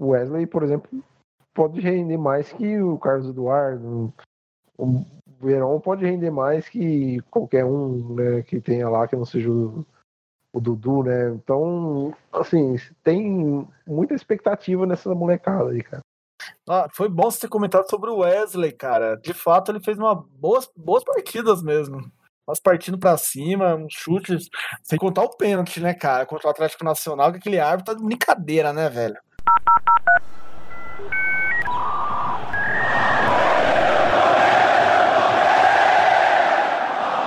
o Wesley, por exemplo, pode render mais que o Carlos Eduardo. O Verão pode render mais que qualquer um né, que tenha lá que não seja o, o Dudu, né? Então, assim, tem muita expectativa nessa molecada aí, cara. Ah, foi bom você ter comentado sobre o Wesley, cara. De fato, ele fez uma boas, boas partidas mesmo. Mas partindo para cima, uns chutes, sem contar o pênalti, né, cara? Contra o Atlético Nacional, que aquele árbitro tá de brincadeira, né, velho?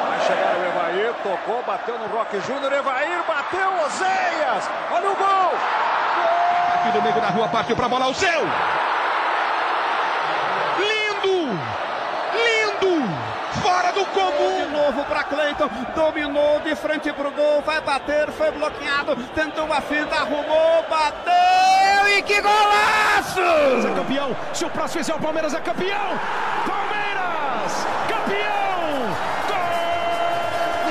Vai chegar o Evair, tocou, bateu no Roque Júnior, Evair bateu, Ozeias! Olha o gol! Aqui do meio da rua, partiu pra bola, o seu! Lindo! Lindo! Fora do comum! De novo para Cleiton, dominou de frente pro gol, vai bater, foi bloqueado, tentou uma finta, arrumou, bateu e que golaço! É campeão, se o próximo fizer o Palmeiras é campeão! Palmeiras, campeão!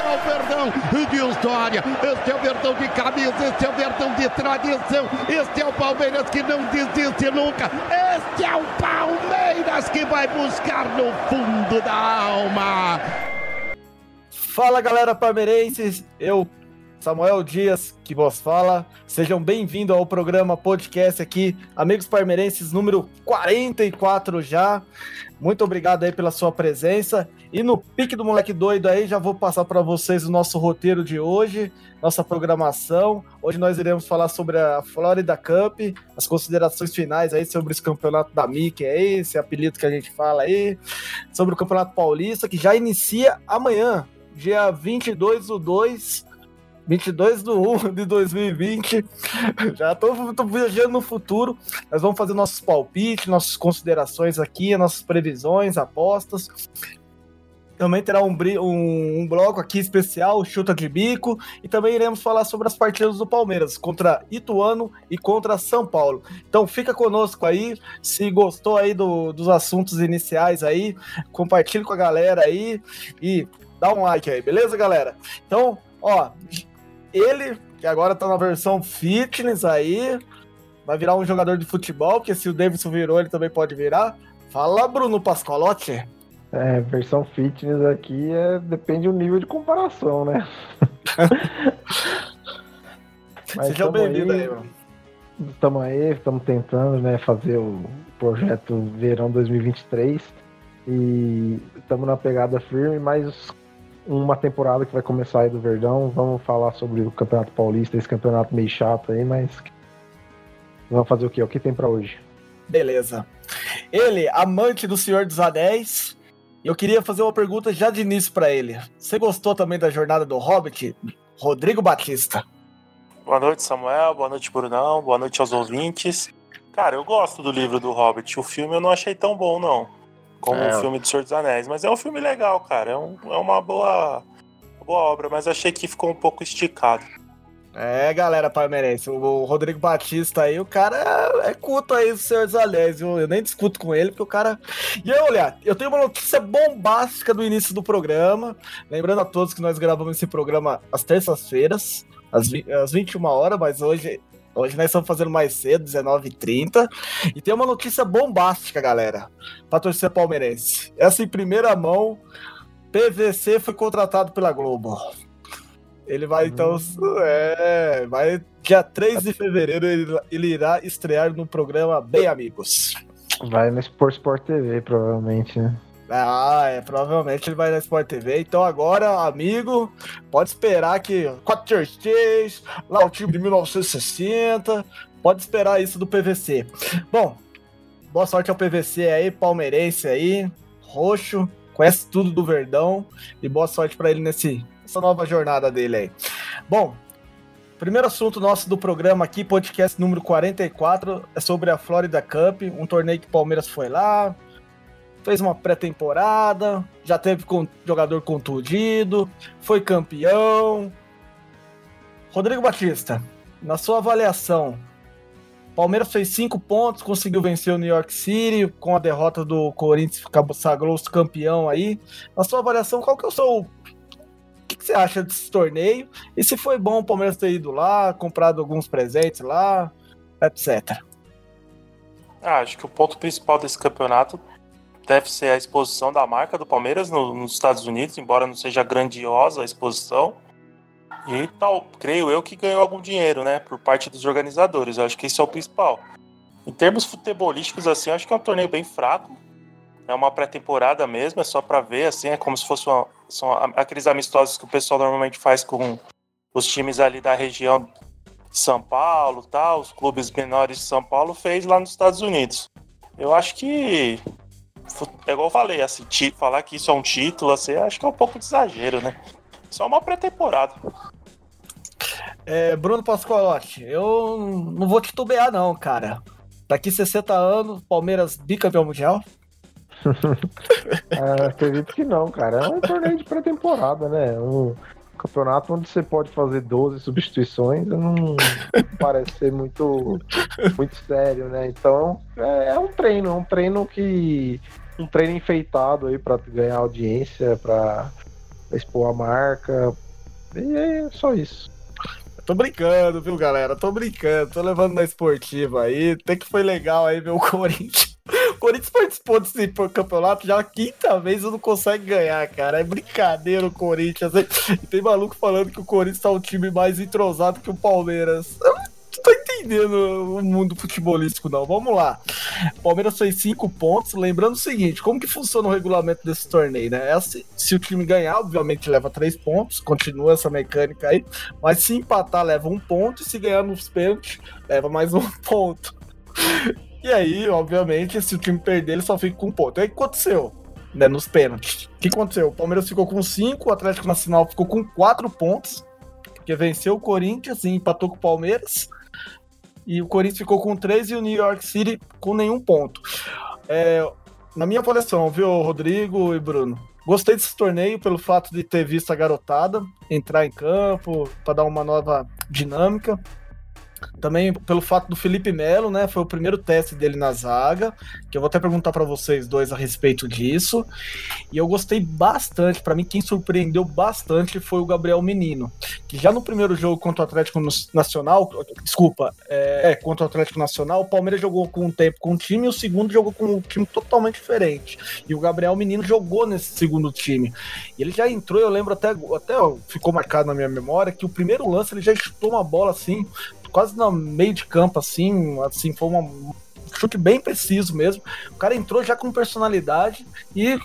é o Verdão de história, este é o Verdão de camisa, este é o Verdão de tradição, este é o Palmeiras que não desiste nunca, este é o Palmeiras que vai buscar no fundo da alma. Fala galera palmeirenses, eu, Samuel Dias, que vos fala. Sejam bem-vindos ao programa podcast aqui, Amigos Palmeirenses número 44 já. Muito obrigado aí pela sua presença. E no pique do moleque doido aí, já vou passar para vocês o nosso roteiro de hoje, nossa programação. Hoje nós iremos falar sobre a Florida Cup, as considerações finais aí sobre esse campeonato da Mickey aí, esse apelido que a gente fala aí, sobre o Campeonato Paulista, que já inicia amanhã, dia 22 do 2, 22 do 1 de 2020. Já tô, tô, viajando no futuro. Nós vamos fazer nossos palpites, nossas considerações aqui, nossas previsões, apostas. Também terá um, um, um, bloco aqui especial, chuta de bico, e também iremos falar sobre as partidas do Palmeiras contra Ituano e contra São Paulo. Então fica conosco aí, se gostou aí do, dos assuntos iniciais aí, compartilhe com a galera aí e dá um like aí, beleza, galera? Então, ó, ele, que agora tá na versão fitness aí, vai virar um jogador de futebol, porque se o Davidson virou, ele também pode virar. Fala, Bruno Pascolotti. É, versão fitness aqui é, depende do nível de comparação, né? Seja bem-vindo aí, mano. Estamos aí, estamos tentando né, fazer o projeto Verão 2023 e estamos na pegada firme, mas uma temporada que vai começar aí do Verdão. Vamos falar sobre o Campeonato Paulista, esse campeonato meio chato aí, mas vamos fazer o que? O que tem para hoje? Beleza. Ele, amante do Senhor dos Anéis, eu queria fazer uma pergunta já de início para ele. Você gostou também da jornada do Hobbit? Rodrigo Batista. Boa noite, Samuel. Boa noite, Brunão. Boa noite aos ouvintes. Cara, eu gosto do livro do Hobbit. O filme eu não achei tão bom, não. Como é. o filme do Senhor dos Anéis. Mas é um filme legal, cara. É, um, é uma boa, boa obra, mas achei que ficou um pouco esticado. É, galera palmeirense, o Rodrigo Batista aí, o cara é, culto aí do Senhor dos Anéis, eu, eu nem discuto com ele, porque o cara... E aí, olha, eu tenho uma notícia bombástica do início do programa, lembrando a todos que nós gravamos esse programa às terças-feiras, às, às 21 horas, mas hoje Hoje nós estamos fazendo mais cedo, 19h30. E tem uma notícia bombástica, galera, pra torcer palmeirense. Essa em primeira mão, PVC foi contratado pela Globo. Ele vai então. É, vai dia 3 de fevereiro ele, ele irá estrear no programa Bem Amigos. Vai no Sport Sport TV, provavelmente, né? Ah, é, provavelmente ele vai na Sport TV. Então agora, amigo, pode esperar que 436, lá o time de 1960, pode esperar isso do PVC. Bom, boa sorte ao PVC aí, palmeirense aí, roxo, conhece tudo do Verdão e boa sorte para ele nesse essa nova jornada dele aí. Bom, primeiro assunto nosso do programa aqui, podcast número 44, é sobre a Florida Cup, um torneio que o Palmeiras foi lá, fez uma pré-temporada, já teve jogador contundido, foi campeão. Rodrigo Batista, na sua avaliação, Palmeiras fez cinco pontos, conseguiu vencer o New York City com a derrota do Corinthians, sagrou-se campeão aí. Na sua avaliação, qual que é o seu que, que você acha desse torneio? E se foi bom o Palmeiras ter ido lá, comprado alguns presentes lá, etc. Ah, acho que o ponto principal desse campeonato deve ser a exposição da marca do Palmeiras no, nos Estados Unidos, embora não seja grandiosa a exposição. E tal, creio eu que ganhou algum dinheiro, né, por parte dos organizadores. Eu acho que isso é o principal. Em termos futebolísticos, assim, acho que é um torneio bem fraco. É uma pré-temporada mesmo, é só para ver, assim, é como se fosse uma, são aqueles amistosos que o pessoal normalmente faz com os times ali da região de São Paulo, tal, os clubes menores de São Paulo fez lá nos Estados Unidos. Eu acho que é igual eu falei, assim, falar que isso é um título, assim, acho que é um pouco de exagero, né? Só uma pré-temporada. É, Bruno Pascolotti, eu não vou titubear, não, cara. Daqui 60 anos, Palmeiras bicampeão mundial? é, acredito que não, cara. É um torneio de pré-temporada, né? Um campeonato onde você pode fazer 12 substituições não parece ser muito, muito sério, né? Então é, é um treino, é um treino que. Um treino enfeitado aí para ganhar audiência, para expor a marca. E é só isso. Tô brincando, viu, galera? Tô brincando, tô levando na esportiva aí. Até que foi legal aí ver o Corinthians. Corinthians participou desse campeonato já a quinta vez e não consegue ganhar, cara. É brincadeira o Corinthians. Tem maluco falando que o Corinthians tá um time mais entrosado que o Palmeiras. Eu tô entendendo o mundo futebolístico, não. Vamos lá. Palmeiras fez cinco pontos. Lembrando o seguinte: como que funciona o regulamento desse torneio, né? É assim, se o time ganhar, obviamente leva três pontos, continua essa mecânica aí. Mas se empatar, leva um ponto. E se ganhar nos pênaltis, leva mais um ponto. E aí, obviamente, se o time perder, ele só fica com um ponto. E aí o que aconteceu? Né, nos pênaltis. O que aconteceu? O Palmeiras ficou com cinco, o Atlético Nacional ficou com quatro pontos, porque venceu o Corinthians e empatou com o Palmeiras e o Corinthians ficou com três e o New York City com nenhum ponto. É, na minha avaliação, viu, Rodrigo e Bruno? Gostei desse torneio pelo fato de ter visto a garotada entrar em campo para dar uma nova dinâmica. Também pelo fato do Felipe Melo, né? Foi o primeiro teste dele na zaga, que eu vou até perguntar para vocês dois a respeito disso. E eu gostei bastante, para mim quem surpreendeu bastante foi o Gabriel Menino, que já no primeiro jogo contra o Atlético Nacional, desculpa, é, é contra o Atlético Nacional, o Palmeiras jogou com um tempo com um time e o segundo jogou com um time totalmente diferente. E o Gabriel Menino jogou nesse segundo time. E ele já entrou, eu lembro até até ficou marcado na minha memória que o primeiro lance ele já chutou uma bola assim quase no meio de campo, assim, assim, foi um chute bem preciso mesmo. O cara entrou já com personalidade e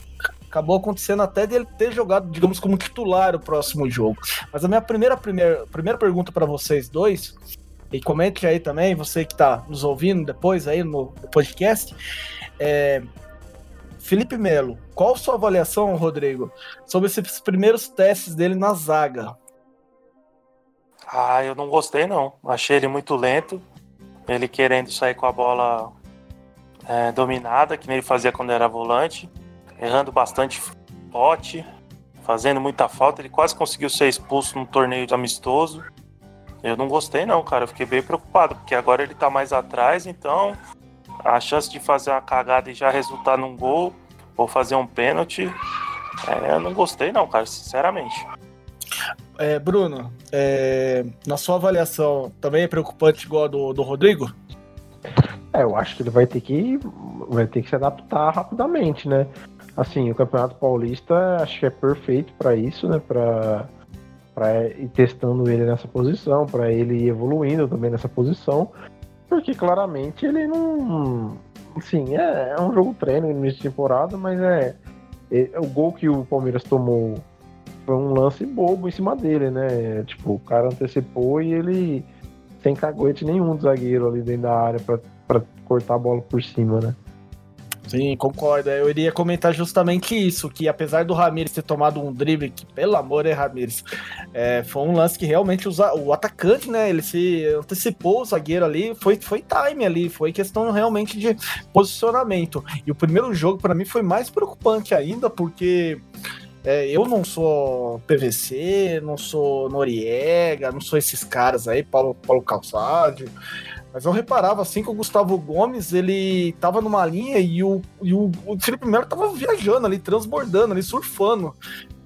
acabou acontecendo até dele ter jogado, digamos, como titular o próximo jogo. Mas a minha primeira, primeira, primeira pergunta para vocês dois, e comente aí também, você que está nos ouvindo depois aí no podcast, é, Felipe Melo, qual sua avaliação, Rodrigo, sobre esses primeiros testes dele na zaga? Ah, eu não gostei não. Achei ele muito lento. Ele querendo sair com a bola é, dominada, que nem ele fazia quando era volante. Errando bastante pote, fazendo muita falta. Ele quase conseguiu ser expulso no torneio amistoso. Eu não gostei não, cara. Eu fiquei bem preocupado, porque agora ele tá mais atrás, então a chance de fazer uma cagada e já resultar num gol ou fazer um pênalti, é, eu não gostei não, cara, sinceramente. É, Bruno, é, na sua avaliação, também é preocupante igual a do, do Rodrigo? É, eu acho que ele vai ter que vai ter que se adaptar rapidamente, né? Assim, o Campeonato Paulista acho que é perfeito para isso, né? Para para ir testando ele nessa posição, para ele ir evoluindo também nessa posição, porque claramente ele não, sim, é, é um jogo treino no início de temporada, mas é, é o gol que o Palmeiras tomou foi um lance bobo em cima dele, né? Tipo, o cara antecipou e ele sem caguete nenhum do zagueiro ali dentro da área para cortar a bola por cima, né? Sim, concordo. Eu iria comentar justamente isso, que apesar do Ramires ter tomado um drible, que pelo amor é Ramires, é, foi um lance que realmente o atacante, né, ele se antecipou o zagueiro ali, foi, foi time ali, foi questão realmente de posicionamento. E o primeiro jogo para mim foi mais preocupante ainda, porque é, eu não sou PVC, não sou Noriega, não sou esses caras aí, Paulo, Paulo Calçado. Mas eu reparava assim que o Gustavo Gomes ele tava numa linha e o, e o, o Felipe Melo tava viajando ali, transbordando ali, surfando.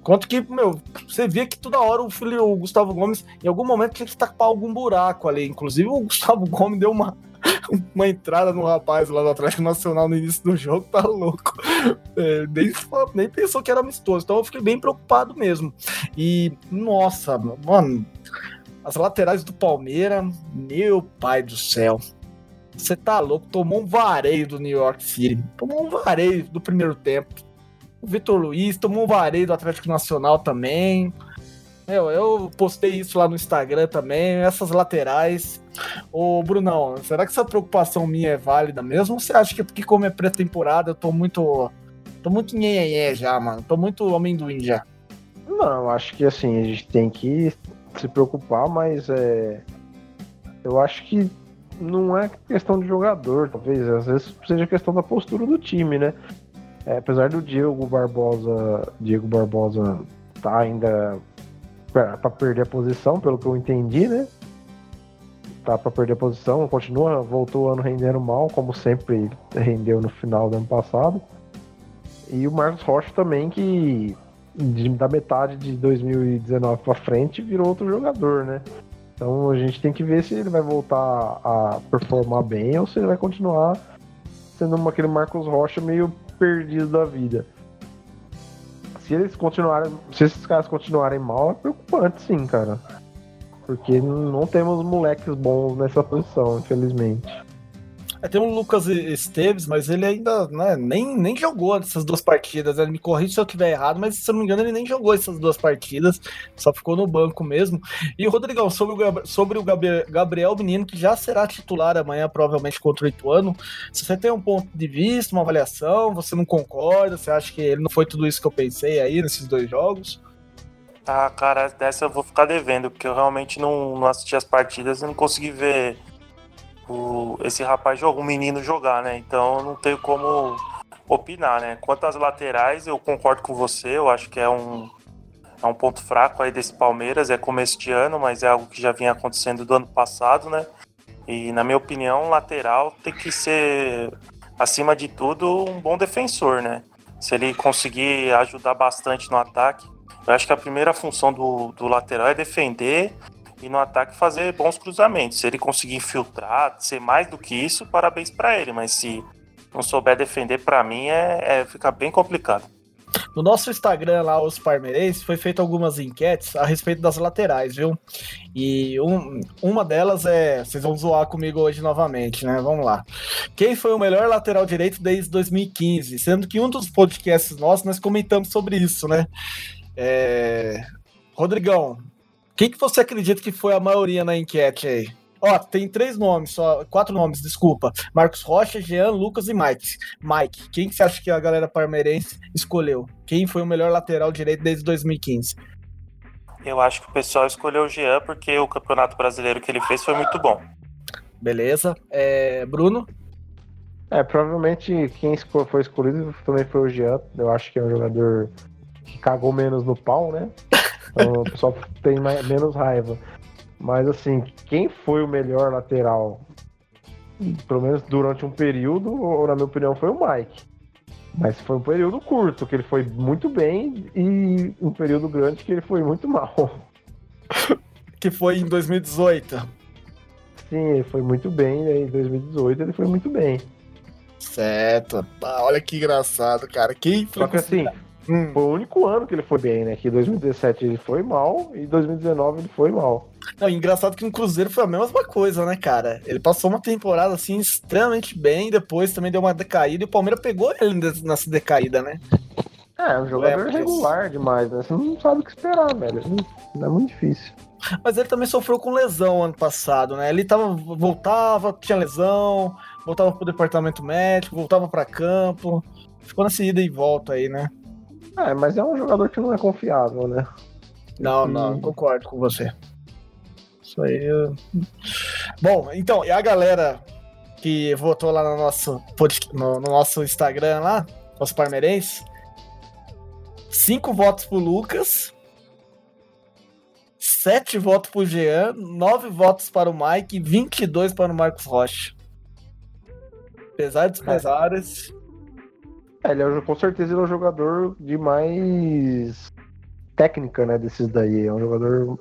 Quanto que, meu, você via que toda hora o, filho, o Gustavo Gomes, em algum momento, tinha que tapar algum buraco ali. Inclusive, o Gustavo Gomes deu uma, uma entrada no rapaz lá do Atlético Nacional no início do jogo, tá louco. É, nem, nem pensou que era amistoso, então eu fiquei bem preocupado mesmo. E, nossa, mano, as laterais do Palmeiras, meu pai do céu. Você tá louco, tomou um vareio do New York City, tomou um vareio do primeiro tempo. O Vitor Luiz tomou um vareio do Atlético Nacional também. Eu, eu postei isso lá no Instagram também, essas laterais. Ô, Brunão, será que essa preocupação minha é válida mesmo? Ou você acha que porque como é pré-temporada eu tô muito. tô muito nhenhenhé já, mano? Tô muito amendoim já. Não, acho que assim, a gente tem que se preocupar, mas é. Eu acho que não é questão de jogador, talvez, às vezes seja questão da postura do time, né? É, apesar do Diego Barbosa, Diego Barbosa tá ainda para perder a posição, pelo que eu entendi, né? Tá para perder a posição, continua, voltou o ano rendendo mal, como sempre rendeu no final do ano passado. E o Marcos Rocha também, que da metade de 2019 para frente virou outro jogador, né? Então a gente tem que ver se ele vai voltar a performar bem ou se ele vai continuar sendo aquele Marcos Rocha meio perdido da vida se eles continuarem, se esses caras continuarem mal, é preocupante sim, cara. Porque não temos moleques bons nessa posição, infelizmente. É, tem um Lucas Esteves, mas ele ainda né, nem, nem jogou essas duas partidas. Ele me corrige se eu estiver errado, mas se eu não me engano, ele nem jogou essas duas partidas, só ficou no banco mesmo. E o Rodrigão, sobre o, sobre o Gabriel Menino, que já será titular amanhã, provavelmente contra o Ituano. Se você tem um ponto de vista, uma avaliação, você não concorda, você acha que ele não foi tudo isso que eu pensei aí nesses dois jogos? Ah, cara, dessa eu vou ficar devendo, porque eu realmente não, não assisti as partidas e não consegui ver o, esse rapaz joga, um menino jogar, né? Então não tenho como opinar, né? Quanto às laterais, eu concordo com você, eu acho que é um, é um ponto fraco aí desse Palmeiras, é começo de ano, mas é algo que já vinha acontecendo do ano passado, né? E na minha opinião, lateral tem que ser, acima de tudo, um bom defensor, né? Se ele conseguir ajudar bastante no ataque, eu acho que a primeira função do, do lateral é defender e no ataque fazer bons cruzamentos. Se ele conseguir infiltrar, ser mais do que isso, parabéns para ele. Mas se não souber defender, para mim é, é fica bem complicado. No nosso Instagram lá, os Parmeirenses, foi feito algumas enquetes a respeito das laterais, viu? E um, uma delas é. Vocês vão zoar comigo hoje novamente, né? Vamos lá. Quem foi o melhor lateral direito desde 2015? Sendo que um dos podcasts nossos nós comentamos sobre isso, né? É... Rodrigão, quem que você acredita que foi a maioria na enquete aí? Ó, tem três nomes, só quatro nomes, desculpa. Marcos Rocha, Jean, Lucas e Mike. Mike, quem que você acha que a galera parmeirense escolheu? Quem foi o melhor lateral direito desde 2015? Eu acho que o pessoal escolheu o Jean porque o campeonato brasileiro que ele fez foi muito bom. Beleza. É, Bruno? É, provavelmente quem foi escolhido também foi o Jean. Eu acho que é um jogador que cagou menos no pau, né? Então o pessoal tem mais, menos raiva. Mas assim, quem foi o melhor lateral, pelo menos durante um período, ou na minha opinião, foi o Mike. Mas foi um período curto, que ele foi muito bem, e um período grande que ele foi muito mal. Que foi em 2018. Sim, ele foi muito bem, né? em 2018 ele foi muito bem. Certo. Ah, olha que engraçado, cara. Quem Só que assim, Hum. Foi o único ano que ele foi bem, né? Que 2017 ele foi mal e 2019 ele foi mal. Não, engraçado que no Cruzeiro foi a mesma coisa, né, cara? Ele passou uma temporada assim extremamente bem, depois também deu uma decaída e o Palmeiras pegou ele nessa decaída, né? É, um jogador é, regular demais, né? Você não sabe o que esperar, velho. Não é muito difícil. Mas ele também sofreu com lesão ano passado, né? Ele tava, voltava, tinha lesão, voltava pro departamento médico, voltava para campo. Ficou nessa ida e volta aí, né? É, mas é um jogador que não é confiável, né? Não, não, concordo com você. Isso aí. Eu... Bom, então, e a galera que votou lá no nosso, no, no nosso Instagram lá, os parmeirenses, cinco votos pro Lucas, sete votos pro Jean, nove votos para o Mike e 22 para o Marcos Rocha. Apesar dos pesares, é, ele é, com certeza ele é um jogador de mais técnica, né, desses daí. É um jogador,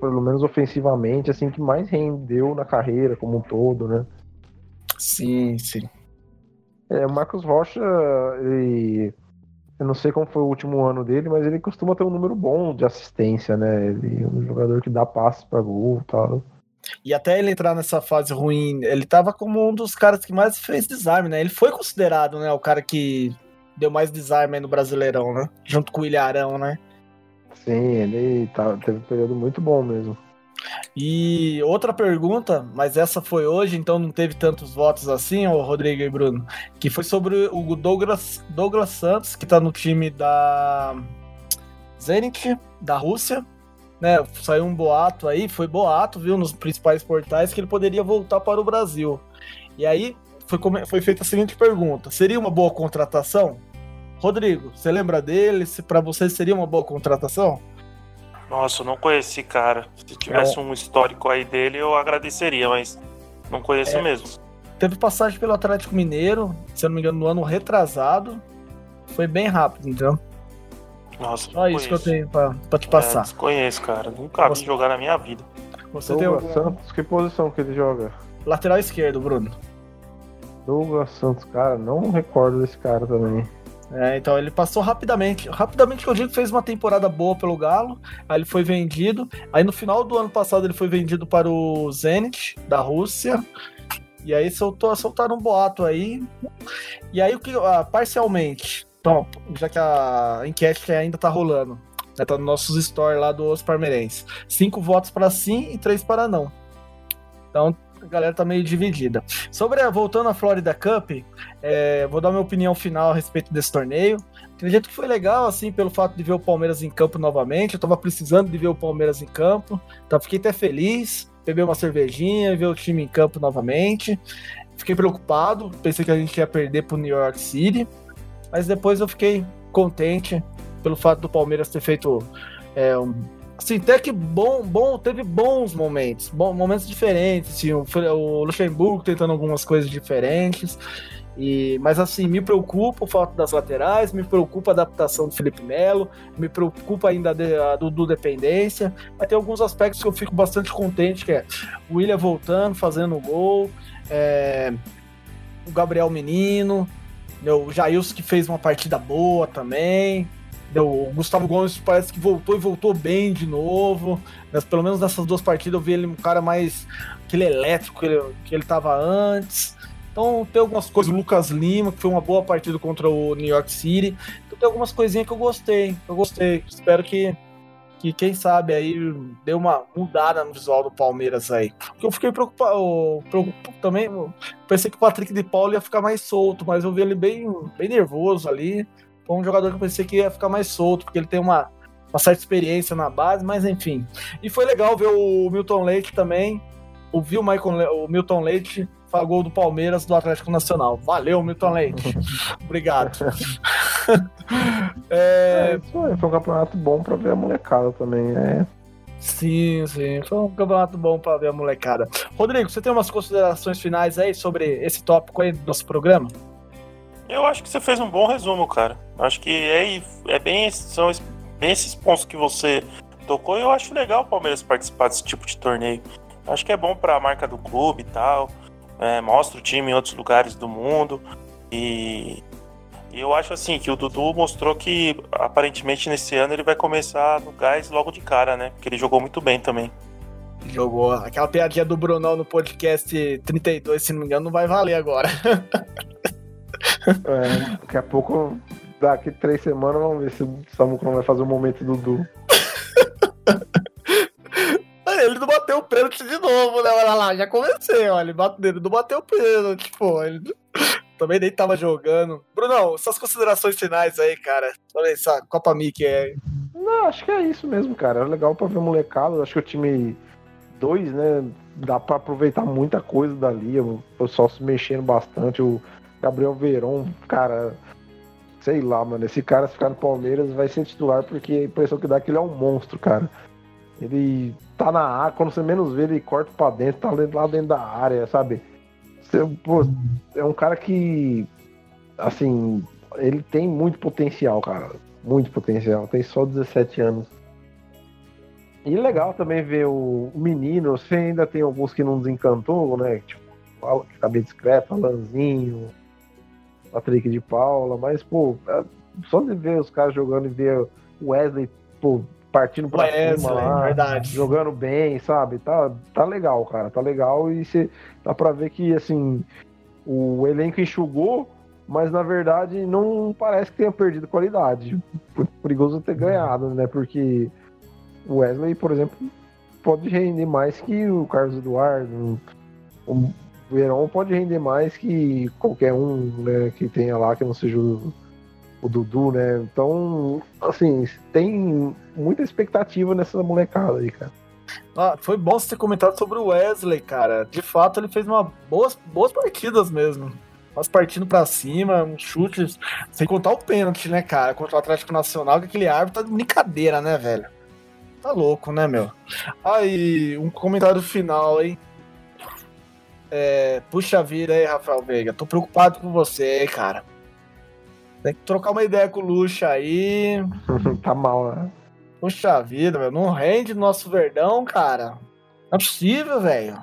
pelo menos ofensivamente, assim, que mais rendeu na carreira como um todo, né? Sim, sim. É, o Marcos Rocha, ele. Eu não sei como foi o último ano dele, mas ele costuma ter um número bom de assistência, né? Ele é um jogador que dá passes para gol e tal. E até ele entrar nessa fase ruim, ele tava como um dos caras que mais fez desarme, né? Ele foi considerado, né, o cara que deu mais desarme aí no Brasileirão, né? Junto com o Ilharão, né? Sim, ele tá, teve um período muito bom mesmo. E outra pergunta, mas essa foi hoje, então não teve tantos votos assim, o Rodrigo e Bruno, que foi sobre o Douglas, Douglas Santos, que tá no time da Zenit, da Rússia, né? Saiu um boato aí, foi boato, viu, nos principais portais, que ele poderia voltar para o Brasil. E aí foi, foi feita a seguinte pergunta: seria uma boa contratação? Rodrigo, você lembra dele? Se para você seria uma boa contratação? Nossa, eu não conheci, cara. Se tivesse é. um histórico aí dele, eu agradeceria, mas não conheço é. mesmo. Teve passagem pelo Atlético Mineiro, se eu não me engano, no ano retrasado. Foi bem rápido, então. Nossa, Só isso que eu tenho pra, pra te passar. É, conheço, cara. Nunca Você... vi jogar na minha vida. Você Douglas tem algum... Santos, que posição que ele joga? Lateral esquerdo, Bruno. Douglas Santos, cara, não recordo desse cara também. É, então ele passou rapidamente. Rapidamente que eu digo que fez uma temporada boa pelo Galo. Aí ele foi vendido. Aí no final do ano passado ele foi vendido para o Zenit da Rússia. E aí soltou, soltaram um boato aí. E aí o que. Ah, parcialmente. Então, já que a enquete ainda tá rolando. Né, tá nos nossos stories lá dos Parmeirenses. Cinco votos para sim e três para não. Então a galera tá meio dividida. Sobre a, voltando à Florida Cup, é, vou dar minha opinião final a respeito desse torneio. Acredito que foi legal, assim, pelo fato de ver o Palmeiras em campo novamente. Eu tava precisando de ver o Palmeiras em campo. Então fiquei até feliz. Beber uma cervejinha, ver o time em campo novamente. Fiquei preocupado, pensei que a gente ia perder pro New York City. Mas depois eu fiquei contente pelo fato do Palmeiras ter feito é, um Assim, até que bom, bom, teve bons momentos, bom, momentos diferentes, assim, o, o Luxemburgo tentando algumas coisas diferentes. E, mas assim, me preocupa o fato das laterais, me preocupa a adaptação do Felipe Melo, me preocupa ainda a, do, do, dependência. Mas tem alguns aspectos que eu fico bastante contente, que é o William voltando, fazendo o gol, é, o Gabriel Menino, né, o Jailson que fez uma partida boa também. O Gustavo Gomes parece que voltou e voltou bem de novo. Mas pelo menos nessas duas partidas eu vi ele um cara mais. aquele elétrico que ele, que ele tava antes. Então tem algumas coisas. O Lucas Lima, que foi uma boa partida contra o New York City. Então tem algumas coisinhas que eu gostei. Eu gostei. Espero que, que quem sabe aí dê uma mudada no visual do Palmeiras aí. Porque eu fiquei preocupado, preocupado também. Pensei que o Patrick de Paulo ia ficar mais solto, mas eu vi ele bem, bem nervoso ali. Foi um jogador que eu pensei que ia ficar mais solto, porque ele tem uma, uma certa experiência na base, mas enfim. E foi legal ver o Milton Leite também. Ouvir o, Michael, o Milton Leite falar gol do Palmeiras do Atlético Nacional. Valeu, Milton Leite. Obrigado. é... É, foi, um campeonato bom para ver a molecada também, né? Sim, sim. Foi um campeonato bom para ver a molecada. Rodrigo, você tem umas considerações finais aí sobre esse tópico aí do nosso programa? Eu acho que você fez um bom resumo, cara. Acho que é, é bem, são bem esses pontos que você tocou. E eu acho legal o Palmeiras participar desse tipo de torneio. Acho que é bom para a marca do clube e tal. É, mostra o time em outros lugares do mundo. E, e eu acho assim que o Dudu mostrou que aparentemente nesse ano ele vai começar no gás logo de cara, né? Porque ele jogou muito bem também. Jogou. Aquela piadinha do Brunão no podcast 32, se não me engano, não vai valer agora. É, daqui a pouco, daqui três semanas, vamos ver se o Samucron vai fazer o momento do Dudu. ele não bateu o pênalti de novo, né? Olha lá, já comecei, olha. Ele, bateu, ele não bateu o pênalti, pô. Ele também nem tava jogando. Brunão, suas considerações finais aí, cara. Olha essa Copa Mickey é. Não, acho que é isso mesmo, cara. É legal pra ver molecado. Acho que o time 2, né? Dá pra aproveitar muita coisa dali. O pessoal se mexendo bastante. O Gabriel Veron, cara, sei lá, mano. Esse cara, se ficar no Palmeiras, vai ser titular, porque a impressão que dá é que ele é um monstro, cara. Ele tá na área, quando você menos vê, ele corta pra dentro, tá lá dentro da área, sabe? Pô, é um cara que, assim, ele tem muito potencial, cara. Muito potencial. Tem só 17 anos. E legal também ver o menino. Você ainda tem alguns que não desencantou, né? Tipo, acabei discreto, Alanzinho, Patrick de Paula, mas, pô, é, só de ver os caras jogando e ver o Wesley, pô, partindo pra Wesley, cima lá, verdade. jogando bem, sabe? Tá, tá legal, cara, tá legal e cê, dá pra ver que, assim, o elenco enxugou, mas na verdade não parece que tenha perdido qualidade. Perigoso ter ganhado, né? Porque o Wesley, por exemplo, pode render mais que o Carlos Eduardo. O Verão pode render mais que qualquer um né, que tenha lá que não seja o, o Dudu, né? Então, assim, tem muita expectativa nessa molecada aí, cara. Ah, foi bom você ter comentado sobre o Wesley, cara. De fato, ele fez uma boas, boas partidas mesmo. Mas partindo para cima, um chute, sem contar o pênalti, né, cara? Contra o Atlético Nacional, que aquele árbitro tá de brincadeira, né, velho? Tá louco, né, meu? Aí, um comentário final, hein? É, puxa vida aí, Rafael Veiga. Tô preocupado com você, cara. Tem que trocar uma ideia com o Luxa aí. tá mal, né? Puxa vida, velho. Não rende nosso Verdão, cara. Não é possível, velho.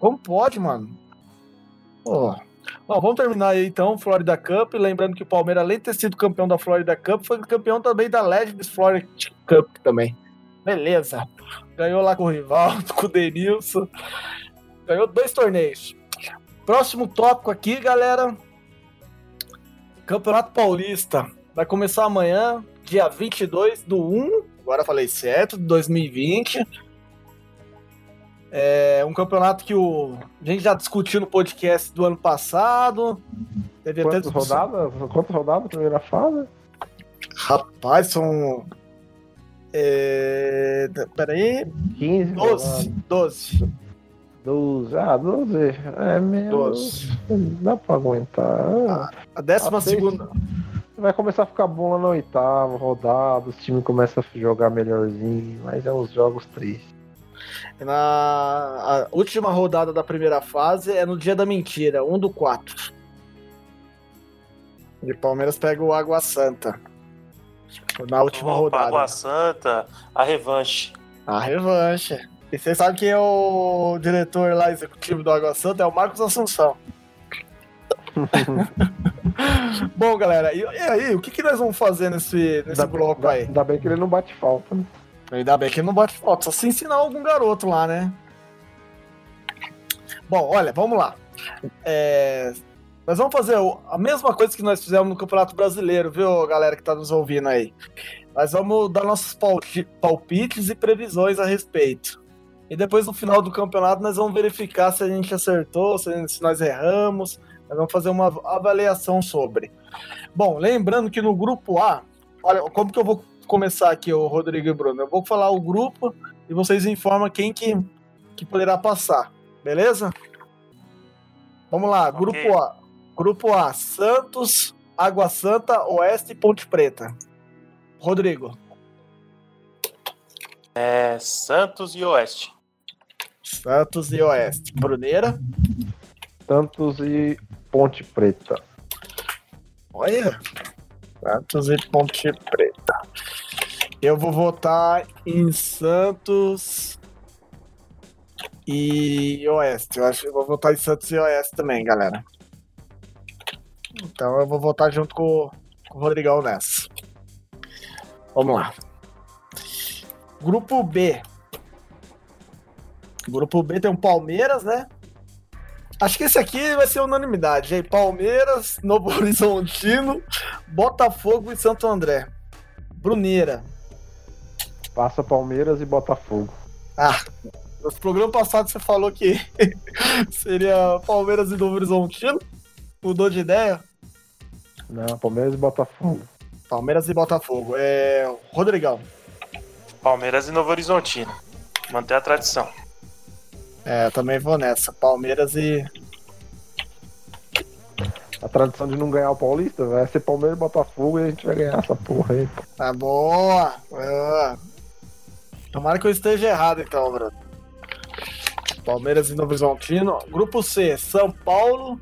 Como pode, mano? Pô. Bom, vamos terminar aí então, Florida Cup. Lembrando que o Palmeiras, além de ter sido campeão da Florida Cup, foi campeão também da Legends Florida Cup também. Beleza. Ganhou lá com o Rivaldo, com o Denilson. Ganhou dois torneios. Próximo tópico aqui, galera. Campeonato Paulista. Vai começar amanhã, dia 22 do 1, agora falei certo, de 2020. É um campeonato que o, a gente já discutiu no podcast do ano passado. Teve Quantas até rodadas? Quantas rodadas primeira fase? Rapaz, são. É... Peraí. 15. 12. 12. 12. Ah, 12. É menos. 12. Dá pra aguentar. A, décima a segunda. Vai começar a ficar bom lá na oitava rodada, os times começam a jogar melhorzinho, mas é uns jogos tristes. Na última rodada da primeira fase é no dia da mentira, 1 do 4. E Palmeiras pega o Água Santa. Na última Opa, rodada. Água Santa, a revanche. A revanche. E você sabe quem é o diretor lá executivo do Água Santa? É o Marcos Assunção. Bom, galera, e, aí, o que, que nós vamos fazer nesse, nesse bloco aí? Ainda bem que ele não bate falta, né? Ainda bem que ele não bate falta, só se ensinar algum garoto lá, né? Bom, olha, vamos lá. É, nós vamos fazer a mesma coisa que nós fizemos no Campeonato Brasileiro, viu, galera que tá nos ouvindo aí? Nós vamos dar nossos palpites e previsões a respeito. E depois, no final do campeonato, nós vamos verificar se a gente acertou, se nós erramos. Nós vamos fazer uma avaliação sobre. Bom, lembrando que no grupo A, olha, como que eu vou começar aqui, o Rodrigo e Bruno? Eu vou falar o grupo e vocês informam quem que, que poderá passar, beleza? Vamos lá, okay. grupo A. Grupo A, Santos, Água Santa, Oeste e Ponte Preta. Rodrigo. É Santos e Oeste. Santos e Oeste. Bruneira. Santos e Ponte Preta. Olha. Santos e Ponte Preta. Eu vou votar em Santos e Oeste. Eu acho que eu vou votar em Santos e Oeste também, galera. Então eu vou votar junto com, com o Rodrigão nessa. Vamos lá. Grupo B. Grupo B tem o Palmeiras, né? Acho que esse aqui vai ser unanimidade. Palmeiras, Novo Horizontino, Botafogo e Santo André. Bruneira. Passa Palmeiras e Botafogo. Ah, no programa passado você falou que seria Palmeiras e Novo Horizontino. Mudou de ideia? Não, Palmeiras e Botafogo. Palmeiras e Botafogo. É. Rodrigão. Palmeiras e Novo Horizontino. Manter a tradição. É, eu também vou nessa. Palmeiras e. A tradição de não ganhar o Paulista vai ser Palmeiras e Botafogo e a gente vai ganhar essa porra aí. Tá boa! boa. Tomara que eu esteja errado então, Bruno. Palmeiras e Novo Horizontino. Grupo C, São Paulo,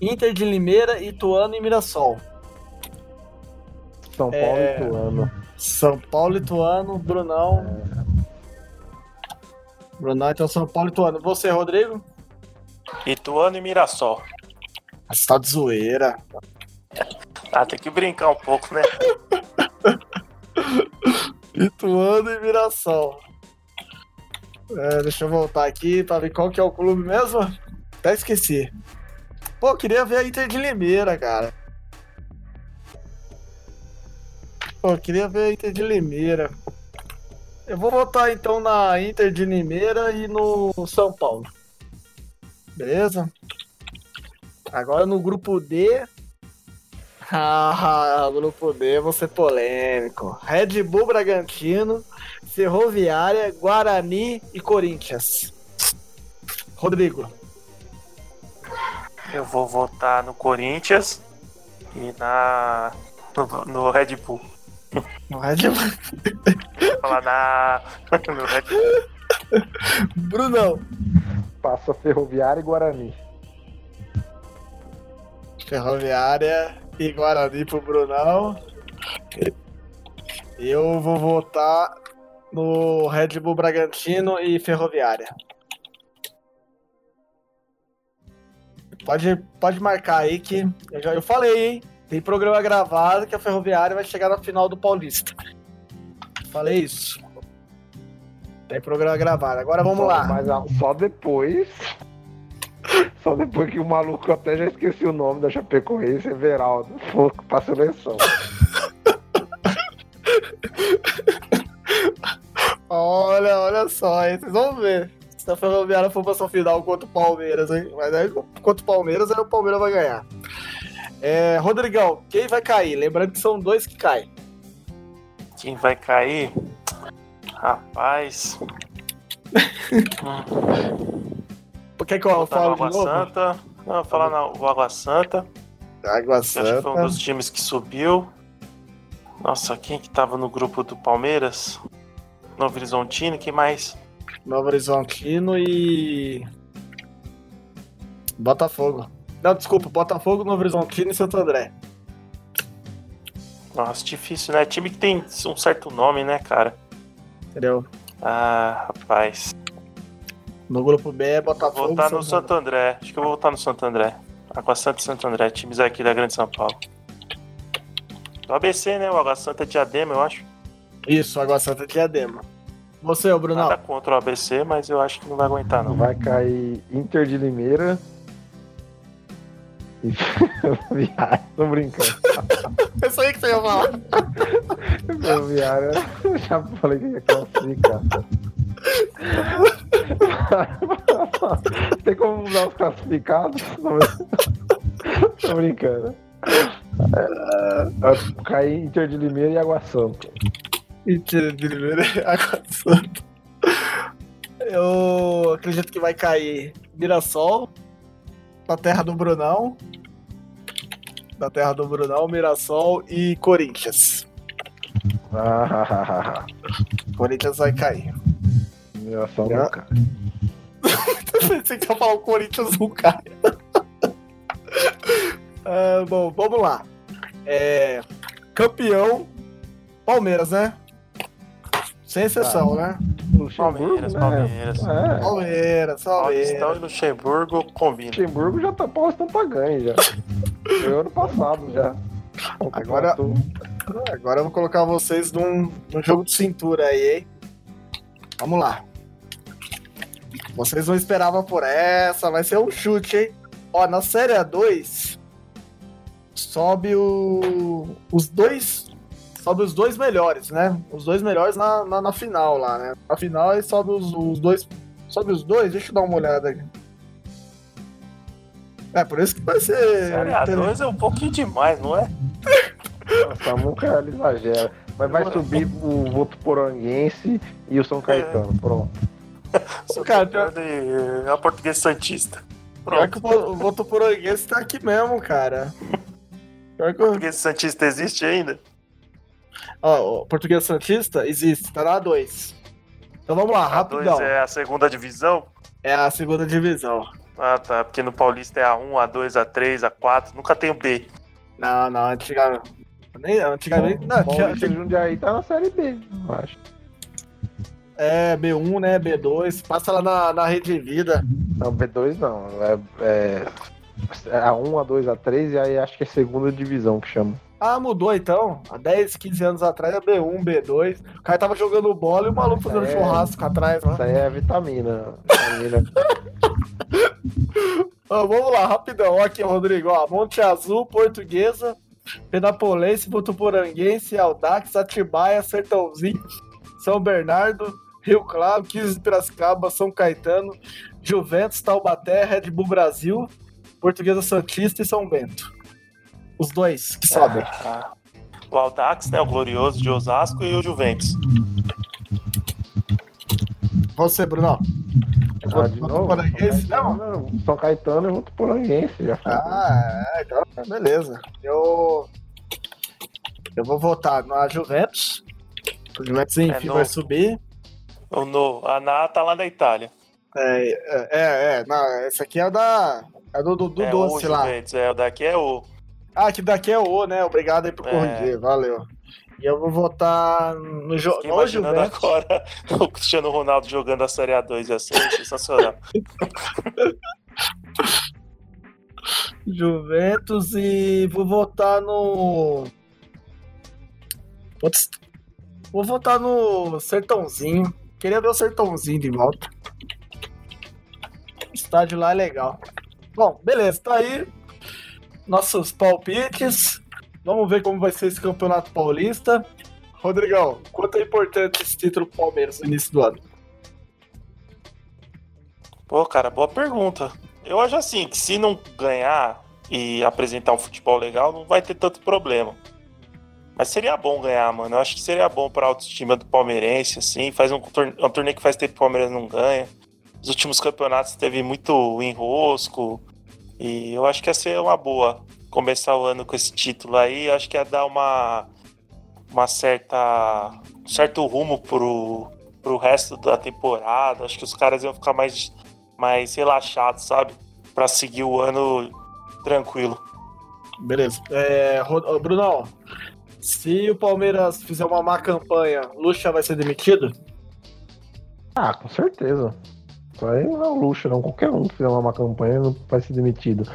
Inter de Limeira, Ituano e Mirassol. São Paulo é... e Ituano. São Paulo e Ituano, Brunão. É... Brunão, então São Paulo e Ituano. Você, Rodrigo? Ituano e Mirassol. Você tá de zoeira. Ah, tem que brincar um pouco, né? Ituano e Mirassol. É, deixa eu voltar aqui pra ver qual que é o clube mesmo. Até esqueci. Pô, queria ver a Inter de Limeira, cara. Pô, queria ver a Inter de Limeira. Eu vou votar então na Inter de Limeira e no São Paulo. Beleza? Agora no grupo D. Ah, grupo D, vou ser polêmico. Red Bull Bragantino, Ferroviária, Guarani e Corinthians. Rodrigo. Eu vou votar no Corinthians e na. no, no Red Bull. Falar no Red Bull. Brunão. Passa Ferroviária e Guarani. Ferroviária e Guarani pro Brunão. Eu vou votar no Red Bull Bragantino e Ferroviária. Pode, pode marcar aí que eu, já, eu falei, hein? Tem programa gravado que a Ferroviária vai chegar na final do Paulista. Falei isso. Tem programa gravado. Agora vamos lá. Mas ah, só depois. Só depois que o maluco até já esqueci o nome da Chapecoense, Everaldo, foi pra seleção. Olha, olha só, hein? Vocês vão ver. Se a Ferroviária for pra sua final contra o Palmeiras, hein? Mas aí contra o Palmeiras, aí o Palmeiras vai ganhar. É, Rodrigão, quem vai cair? Lembrando que são dois que caem. Quem vai cair? Rapaz. Quer que eu falo Água de novo? Santa. Não, vou falar no Água Santa. Água que acho que foi um Santa. dos times que subiu. Nossa, quem que tava no grupo do Palmeiras? Novo Horizontino, quem mais? Novo Horizontino e. Botafogo. Não, desculpa, Botafogo, Novo Horizontino e Santo André. Nossa, difícil, né? Time que tem um certo nome, né, cara? Entendeu? Ah, rapaz. No grupo B é Vou Botafogo. votar no Santo André. Acho que eu vou votar no Santo André. Água Santa e Santo André, times aqui da Grande São Paulo. Do ABC, né? O Água Santa é Diadema, eu acho. Isso, Água Santa e Diadema. Você, Brunão. Nada contra o ABC, mas eu acho que não vai aguentar, não. Vai cair Inter de Limeira. Ferroviária, tô brincando. É isso aí que você ia falar. Ferroviária, já falei que ia classificar. Tem como mudar os classificados? Tô brincando. Vai cair Inter de Limeira e Água Santa. Mentira, de Limeira e Água Santa. Eu acredito que vai cair Mirassol, da terra do Brunão. Da terra do Brunão, Mirassol e Corinthians. Ah, Corinthians vai cair. Miração Já. não cai. Pensei que ia falar o Corinthians não cai. Ah, bom, vamos lá. É, campeão, Palmeiras, né? Sem exceção, né? Palmeiras, né? Palmeiras. É, Palmeiras, Paulistão Palmeiras. e Luxemburgo combina. Luxemburgo já tá, Paulistão tá ganho já. Foi ano passado já. Agora- Agora eu vou colocar vocês num, num jogo de cintura aí, hein? Vamos lá. Vocês não esperavam por essa, vai ser um chute, hein? Ó, na Série A2 sobe o, os dois. Sobe os dois melhores, né? Os dois melhores na, na, na final lá, né? Na final aí sobe os, os dois. Sobe os dois? Deixa eu dar uma olhada aqui. É, por isso que vai ser. Série A2 é um pouquinho demais, não é? Nossa, nunca ele exagera. Mas vai subir o Votuporanguense e o São Caetano. Pronto. Sou Cara, campeão de- é o português Santista. Pior que Pronto. o voto Poranguense tá aqui mesmo, cara. Pior que O o, português Santista existe ainda? Ó, o Português Santista existe, tá na A2. Então vamos lá, A2 rapidão. é a segunda divisão? É a segunda divisão. Ah, tá. Porque no Paulista é A1, A2, A3, A4. Nunca tem o B. Não, não, antigamente. Nem, antigamente. Não, tinha, Paulista de Jundiaí tá na Série B, eu acho. é B1, né? B2. Passa lá na, na Rede Vida. Não, B2 não. É, é, é a 1, a 2, a 3 e aí acho que é segunda divisão que chama. Ah, mudou então. Há 10, 15 anos atrás era B1, B2. O cara tava jogando bola e o maluco fazendo É. churrasco atrás. Né? Isso aí é vitamina. vitamina. Ó, vamos lá, rapidão. Ó aqui, Rodrigo. Ó, Monte Azul, Portuguesa, Penapolense, Botuporanguense, Aldax, Atibaia, Sertãozinho, São Bernardo, Rio Claro, 15 de Piracicaba, São Caetano, Juventus, Taubaté, Red Bull Brasil, Portuguesa Santista e São Bento. Os dois que sobem. Ah, O Aldax, né? O glorioso de Osasco e o Juventus. Você, Bruno. Ah, de novo? Botuporanguense, não? Não, São Caetano e Votuporanguense. Já foi. Ah, é, então beleza. Eu. Eu vou votar na Juventus. O Juventus enfim É, vai subir. O no, a Ná tá lá da Itália. É, é, é, é, não, esse aqui é da. É do, do, do é doce o lá. Juventus, é, o daqui é o. Ah, que daqui é o O, né? Obrigado aí por É. corrigir, valeu. E eu vou votar no, jo Fiquei imaginando Juventus. agora o Cristiano Ronaldo jogando a Série A2, ia ser sensacional. Juventus e vou votar no. Putz, Vou votar no Sertãozinho. Queria ver o Sertãozinho de volta. O estádio lá é legal. Bom, beleza, tá aí. Nossos palpites. Vamos ver como vai ser esse campeonato paulista. Rodrigão, quanto é importante esse título Palmeiras no início do ano? Pô, cara, boa pergunta. Eu acho assim, que se não ganhar e apresentar um futebol legal, não vai ter tanto problema. Mas seria bom ganhar, mano. Eu acho que seria bom pra autoestima do palmeirense, assim. Faz um, torne- um torneio que faz tempo que o Palmeiras não ganha. Os últimos campeonatos teve muito enrosco. E eu acho que ia ser uma boa começar o ano com esse título aí. Eu acho que ia dar uma, uma certa, um certo rumo pro, pro resto da temporada. Acho que os caras iam ficar mais, mais relaxados, sabe? Pra seguir o ano tranquilo. Beleza. É, Brunão, se o Palmeiras fizer uma má campanha, Lucha vai ser demitido? Ah, com certeza. Isso aí não é um luxo, não. Qualquer um que fizer uma campanha não vai ser demitido.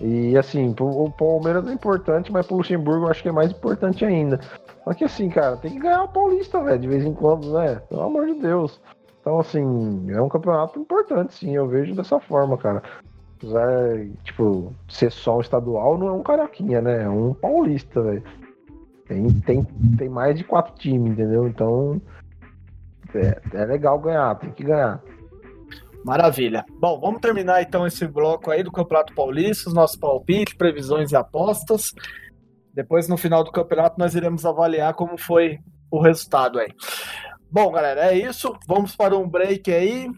E assim, o Palmeiras é importante, mas pro Luxemburgo eu acho que é mais importante ainda. Só que assim, cara, tem que ganhar o Paulista, velho, de vez em quando, né? Pelo amor de Deus. Então, assim, é um campeonato importante, sim, eu vejo dessa forma, cara. Apesar, tipo, ser só um estadual, não é um caraquinha, né? É um paulista, velho. Tem, tem, tem mais de quatro times, entendeu? Então, é, é legal ganhar, tem que ganhar. Maravilha. Bom, vamos terminar então esse bloco aí do Campeonato Paulista, os nossos palpites, previsões e apostas. Depois, no final do campeonato, nós iremos avaliar como foi o resultado aí. Bom, galera, é isso. Vamos para um break aí.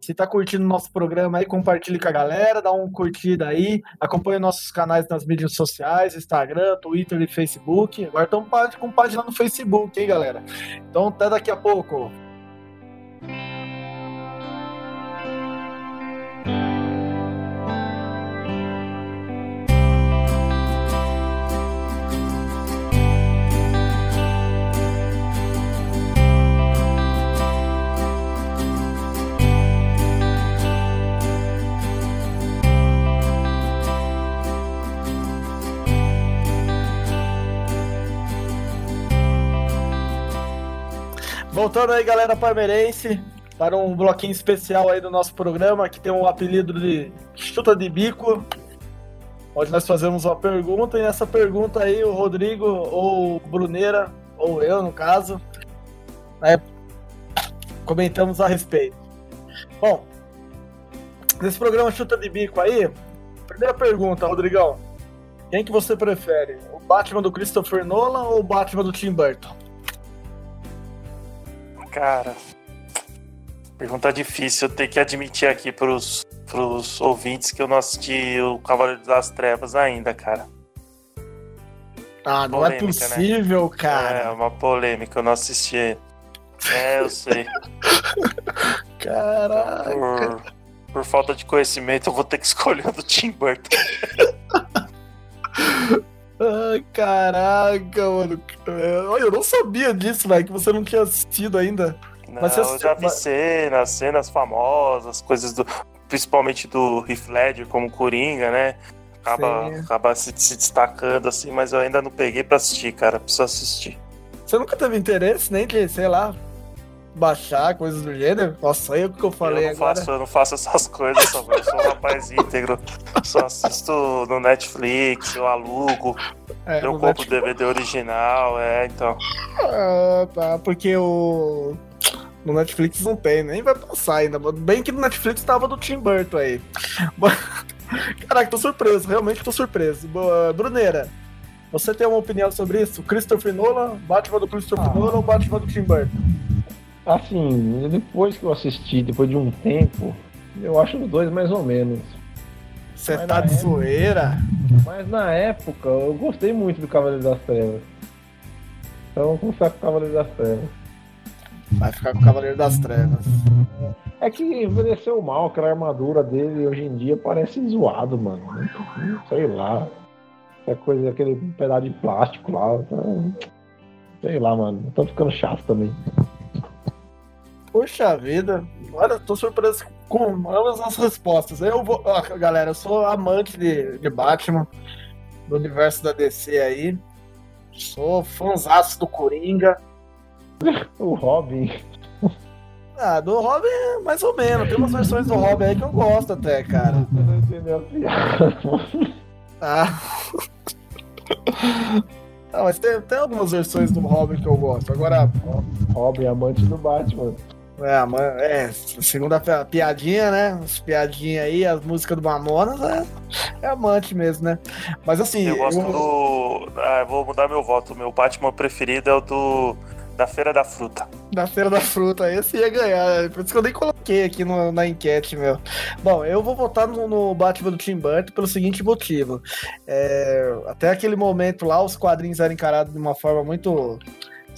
Se tá curtindo o nosso programa aí, compartilhe com a galera, dá um curtida aí, acompanhe nossos canais nas mídias sociais, Instagram, Twitter e Facebook. Agora estamos com página no Facebook, hein, galera? Então, até daqui a pouco. Voltando aí, galera palmeirense, para um bloquinho especial aí do nosso programa, que tem um apelido de Chuta de Bico, onde nós fazemos uma pergunta, e nessa pergunta aí o Rodrigo, ou o Bruneira, ou eu, no caso, né, comentamos a respeito. Bom, nesse programa Chuta de Bico aí, primeira pergunta, Rodrigão, quem que você prefere? O Batman do Christopher Nolan ou o Batman do Tim Burton? Cara, pergunta difícil. Eu tenho que admitir aqui pros, pros ouvintes que eu não assisti o Cavaleiro das Trevas ainda, cara. Ah, não é Polêmica, né? possível, É cara. uma polêmica, eu não assisti. É, eu sei. Caraca. Por, por falta de conhecimento, eu vou ter que escolher o do Tim Burton. Ai, caraca, mano. Olha, eu não sabia disso, velho, que você não tinha assistido ainda. Não, Mas você já vi cenas, cenas famosas, coisas do. principalmente do Heath Ledger como Coringa, né? Acaba, acaba se, se, destacando assim, mas eu ainda não peguei pra assistir, cara. Preciso assistir. Você nunca teve interesse nem de, sei lá, baixar coisas do gênero? Nossa, aí o que eu falei eu agora. Faço, eu não faço essas coisas, só, eu sou um rapaz íntegro. Só assisto no Netflix, eu alugo. É, eu compro o DVD original, é, então. Ah, tá, porque o. No Netflix não tem, nem vai passar ainda. Bem que no Netflix tava do Tim Burton aí. Caraca, tô surpreso, realmente tô surpreso. Boa, Bruneira, você tem uma opinião sobre isso? Christopher Nolan, Batman do Christopher ah. Nolan ou Batman do Tim Burton? Assim, depois que eu assisti, depois de um tempo, eu acho os dois mais ou menos. Você tá de época, zoeira? Mas na época eu gostei muito do Cavaleiro das Trevas. Então vou ficar com o Cavaleiro das Trevas. Vai ficar com o Cavaleiro das Trevas. É que envelheceu mal, aquela armadura dele hoje em dia parece zoado, mano. Sei lá. É coisa, aquele pedaço de plástico lá. Tá... Sei lá, mano. Tá ficando chato também. Poxa vida, olha, tô surpreso com ambas as respostas. Eu vou. Ó, galera, eu sou amante de, de Batman, do universo da DC aí. Sou fãzaço do Coringa. o Robin. Ah, do Robin mais ou menos. Tem umas versões do Robin aí que eu gosto até, cara. Você não entendeu a piada. Ah. Não, mas tem, tem algumas versões do Robin que eu gosto. Agora. Robin, amante do Batman. É, é segunda piadinha, né? As piadinhas aí, as músicas do Mamonas é, é amante mesmo, né? Mas assim. Eu gosto eu... do. Ah, vou mudar meu voto. Meu Batman preferido é o do da Feira da Fruta. Da Feira da Fruta, esse ia ganhar. Por isso que eu nem coloquei aqui no, na enquete, meu. Bom, eu vou votar no, no Batman do Tim Burton pelo seguinte motivo. É, até aquele momento lá, os quadrinhos eram encarados de uma forma muito.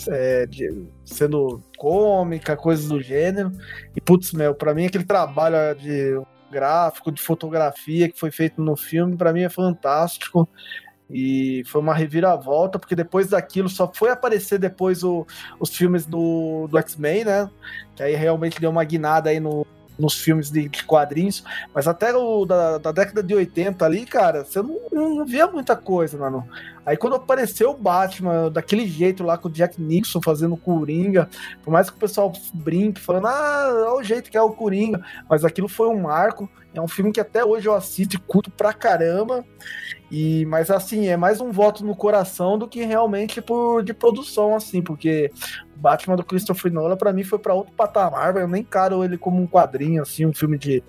É, de, sendo cômica, coisas do gênero. E, putz, meu, pra mim aquele trabalho de gráfico, de fotografia que foi feito no filme, para mim é fantástico. E foi uma reviravolta, porque depois daquilo só foi aparecer depois o, os filmes do, do X-Men, né? Que aí realmente deu uma guinada aí no, nos filmes de, de, quadrinhos, mas até o da, da, década de 80 ali, cara, você não, não, via muita coisa, mano. Aí quando apareceu o Batman, daquele jeito lá com o Jack Nixon fazendo Coringa, por mais que o pessoal brinque, falando, ah, olha o jeito que é o Coringa, mas aquilo foi um marco, é um filme que até hoje eu assisto e curto pra caramba. E, mas assim, é mais um voto no coração do que realmente por de produção, assim, porque Batman do Christopher Nolan, para mim, foi para outro patamar, eu nem encaro ele como um quadrinho, assim, um filme de.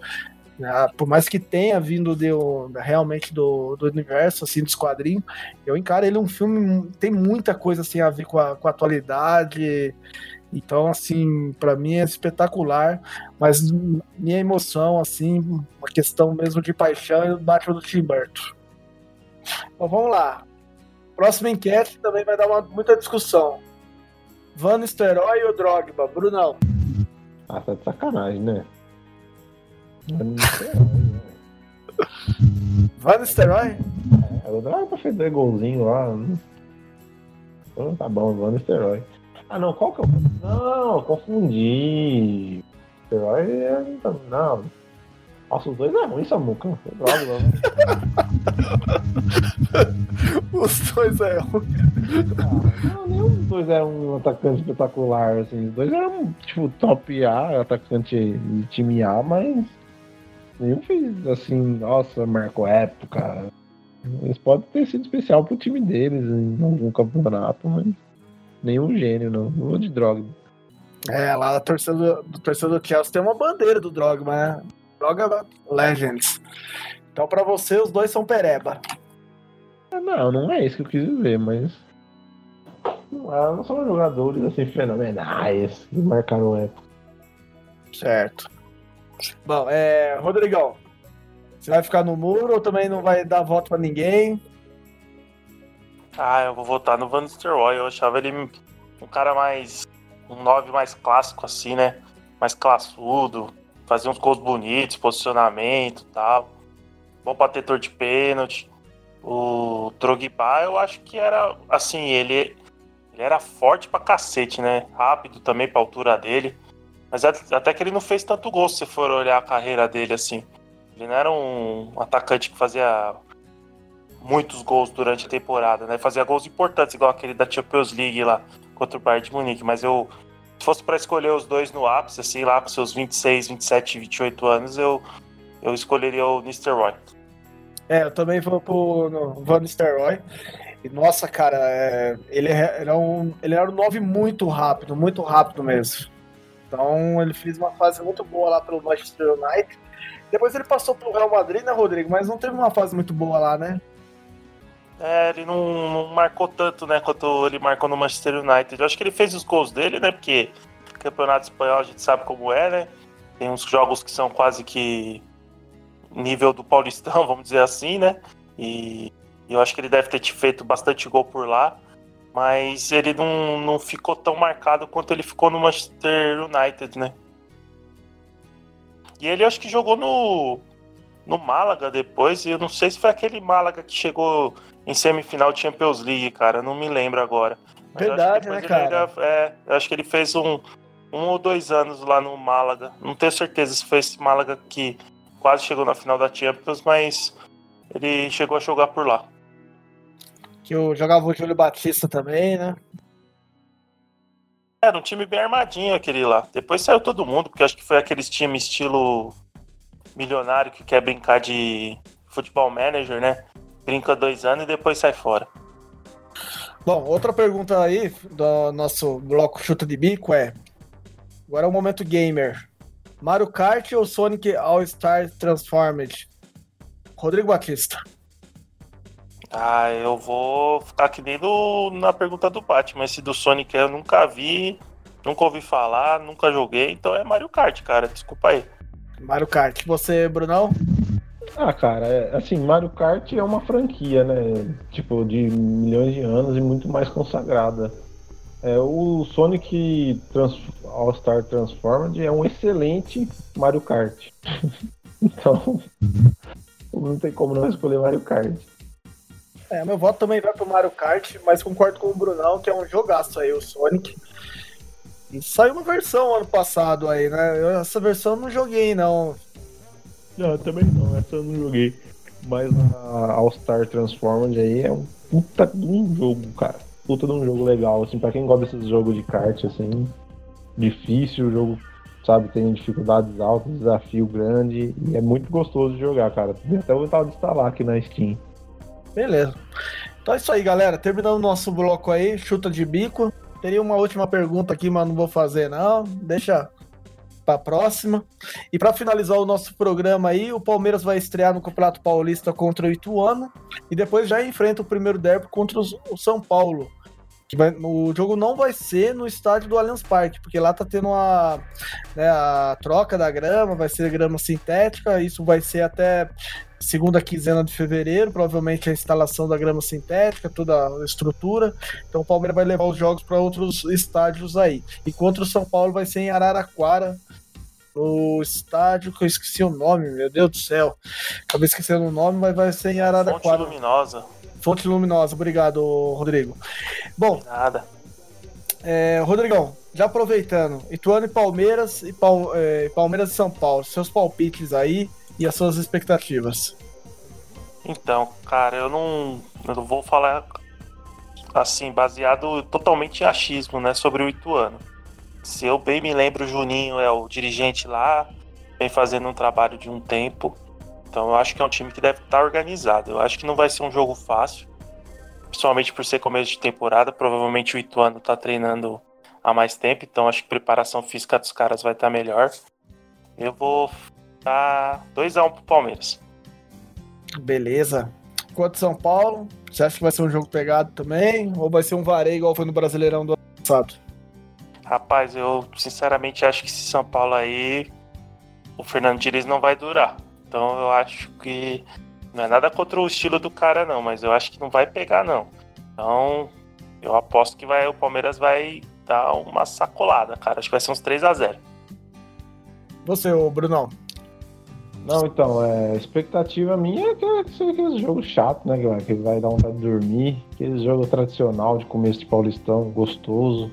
Né, por mais que tenha vindo de, realmente do, do universo, assim, dos quadrinhos, eu encaro ele um filme, tem muita coisa, assim, a ver com a, com a atualidade. Então, assim, para mim é espetacular, mas minha emoção, assim, uma questão mesmo de paixão é o Batman do Tim Burton. Então vamos lá. Próxima enquete também vai dar uma, muita discussão. Van Nistelrooy ou Drogba? Brunão. Ah, tá de sacanagem, né? Van Nistelrooy? É, o Drogba fez dois golzinhos lá. Então, tá bom, Van Nistelrooy. Ah, não, qual que é o... Não, confundi. Nistelrooy é... Não, nossa, os dois é ruim, Samuca. É droga, né? os dois é ruim. Ah, não, nenhum dos dois é um atacante espetacular, assim. Os dois eram, tipo, top A, atacante de time A, mas nenhum fez, assim, nossa, marcou época. Eles podem ter sido especial pro time deles em algum campeonato, mas nenhum gênio, não. Não vou de droga. É, lá a torcida do, torcida do Chelsea tem uma bandeira do Drogba, né? Joga Legends. Então, para você, os dois são pereba. É, não, não é isso que eu quis dizer, mas. Não, são jogadores assim fenomenais que marcaram época. Certo. Bom, é. Rodrigão, você vai ficar no muro ou também não vai dar voto para ninguém? Ah, eu vou votar no Van Nistelrooy. Eu achava ele um cara mais. um 9 mais clássico, assim, né? Mais classudo fazia uns gols bonitos, posicionamento e tal. Bom batetor de pênalti. O Drogba, eu acho que era assim, ele, ele era forte pra cacete, né? Rápido também pra altura dele. Mas até que ele não fez tanto gol se for olhar a carreira dele assim. Ele não era um atacante que fazia muitos gols durante a temporada, né? Fazia gols importantes, igual aquele da Champions League lá contra o Bayern de Munique. Mas eu, se fosse para escolher os dois no ápice, assim, lá com seus 26, 27, 28 anos, eu, eu escolheria o Nistelrooy. É, eu também vou pro no, Van Nistelrooy. Nossa, cara, é, ele, era um, ele era um 9 muito rápido, muito rápido mesmo. Então ele fez uma fase muito boa lá pelo Manchester United. Depois ele passou pro Real Madrid, né, Rodrigo? Mas não teve uma fase muito boa lá, né? É, ele não, não, marcou tanto, né, quanto ele marcou no Manchester United. Eu acho que ele fez os gols dele, né, porque campeonato espanhol a gente sabe como é, né? Tem uns jogos que são quase que nível do Paulistão, vamos dizer assim, né? E eu acho que ele deve ter feito bastante gol por lá mas ele não, não ficou tão marcado quanto ele ficou no Manchester United, né? E ele acho que jogou no, no Málaga depois, e eu não sei se foi aquele Málaga que chegou em semifinal de Champions League, cara, não me lembro agora. Mas Verdade, né, cara? Ainda, é, acho que ele fez um, um ou dois anos lá no Málaga. Não tenho certeza se foi esse Málaga que quase chegou na final da Champions, mas ele chegou a jogar por lá. Que eu jogava o Júlio Batista também, né? Era um time bem armadinho aquele lá. Depois saiu todo mundo, porque acho que foi aqueles times estilo milionário que quer brincar de futebol manager, né? Brinca dois anos e depois sai fora. Bom, outra pergunta aí do nosso bloco Chuta de Bico é: agora é o momento gamer. Mario Kart ou Sonic All-Star Transformed? Rodrigo Batista. Ah, eu vou ficar aqui nem na pergunta do Batman. Esse do Sonic eu nunca vi, nunca ouvi falar, nunca joguei, então é Mario Kart, cara. Desculpa aí. Mario Kart. Você, Brunão? Ah, cara, é, assim, Mario Kart é uma franquia, né? Tipo, de milhões de anos e muito mais consagrada. É, o Sonic Trans All-Star Transformed é um excelente Mario Kart. então, não tem como não escolher Mario Kart. É, meu voto também vai pro Mario Kart, mas concordo com o Brunão, que é um jogaço aí, o Sonic. E saiu uma versão ano passado aí, né? Eu, essa versão eu não joguei, não. Não, também não, essa eu não joguei. Mas a All-Star Transformed aí é um puta de um jogo, cara. Puta de um jogo legal, assim, pra quem gosta desses jogos de kart, assim, difícil, o jogo, sabe, tem dificuldades altas, desafio grande, e é muito gostoso de jogar, cara. Até vontade de instalar aqui na Steam. Beleza. Então é isso aí, galera. Terminando o nosso bloco aí, chuta de bico. Teria uma última pergunta aqui, mas não vou fazer, não. Deixa para próxima. E para finalizar o nosso programa aí, o Palmeiras vai estrear no Campeonato Paulista contra o Ituano e depois já enfrenta o primeiro derby contra o São Paulo. Que vai, o jogo não vai ser no estádio do Allianz Parque, porque lá tá tendo a, né, a troca da grama, vai ser grama sintética, isso vai ser até segunda quinzena de fevereiro, provavelmente a instalação da grama sintética, toda a estrutura. Então o Palmeiras vai levar os jogos para outros estádios aí. E contra o São Paulo vai ser em Araraquara, no estádio que eu esqueci o nome, meu Deus do céu. Acabei esquecendo o nome, mas vai ser em Araraquara. Fonte Luminosa. Fonte Luminosa, obrigado, Rodrigo. Bom, nada. É, Rodrigão, já aproveitando, Ituano e Palmeiras e é, Palmeiras e São Paulo, seus palpites aí e as suas expectativas? Então, cara, eu não, eu não vou falar assim, baseado totalmente em achismo, né, sobre o Ituano. Se eu bem me lembro, o Juninho é o dirigente lá, vem fazendo um trabalho de um tempo. Então eu acho que é um time que deve estar organizado. Eu acho que não vai ser um jogo fácil, principalmente por ser começo de temporada. Provavelmente o Ituano está treinando há mais tempo, então acho que a preparação física dos caras vai estar melhor. Eu vou Tá 2x1 pro Palmeiras. Beleza. Quanto São Paulo, você acha que vai ser um jogo pegado também? Ou vai ser um vareio igual foi no Brasileirão do ano passado? Rapaz, eu sinceramente acho que esse São Paulo aí, o Fernando Diniz não vai durar. Então eu acho que não é nada contra o estilo do cara não, mas eu acho que não vai pegar não. Então eu aposto que vai, o Palmeiras vai dar uma sacolada, cara. Acho que vai ser uns 3 a 0 Você, ô Brunão, não, então, é, a expectativa minha é que seja aquele jogo chato, né, que vai dar vontade de dormir, aquele jogo tradicional de começo de Paulistão, gostoso.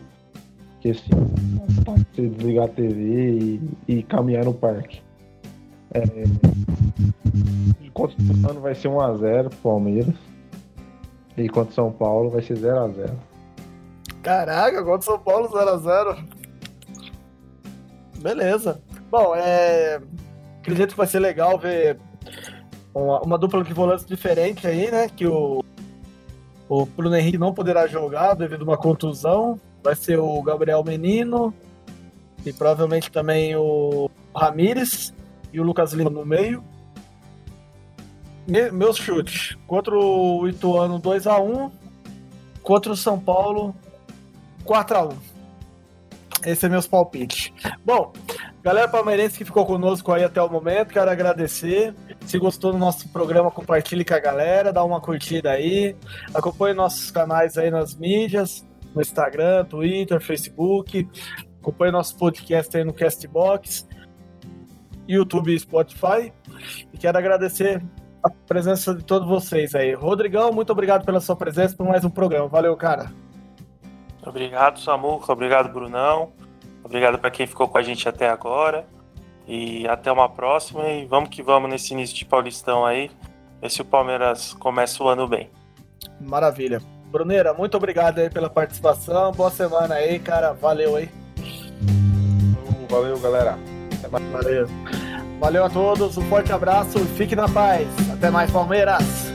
Que assim, você desligar a TV e, e caminhar no parque. É, enquanto o ano vai ser 1x0 pro Palmeiras. E contra São Paulo vai ser 0x0. Caraca, contra São Paulo 0x0. Beleza. Bom, é. Acredito que vai ser legal ver uma, uma dupla de volantes diferente aí, né? Que o, o Bruno Henrique não poderá jogar devido a uma contusão. Vai ser o Gabriel Menino e provavelmente também o Ramires e o Lucas Lima no meio. Me, meus chutes. Contra o Ituano 2x1. Contra o São Paulo 4x1. Esse é meus palpites. Bom, galera palmeirense que ficou conosco aí até o momento, quero agradecer. Se gostou do nosso programa, compartilhe com a galera, dá uma curtida aí. Acompanhe nossos canais aí nas mídias, no Instagram, Twitter, Facebook. Acompanhe nosso podcast aí no Castbox, YouTube e Spotify. E quero agradecer a presença de todos vocês aí. Rodrigão, muito obrigado pela sua presença por mais um programa. Valeu, cara. Obrigado, Samuca. Obrigado, Brunão. Obrigado para quem ficou com a gente até agora. E até uma próxima. E vamos que vamos nesse início de Paulistão aí. Ver se o Palmeiras começa o ano bem. Maravilha. Bruneira, muito obrigado aí pela participação. Boa semana aí, cara. Valeu aí. Valeu, galera. Valeu. Valeu a todos, um forte abraço, fique na paz. Até mais, Palmeiras.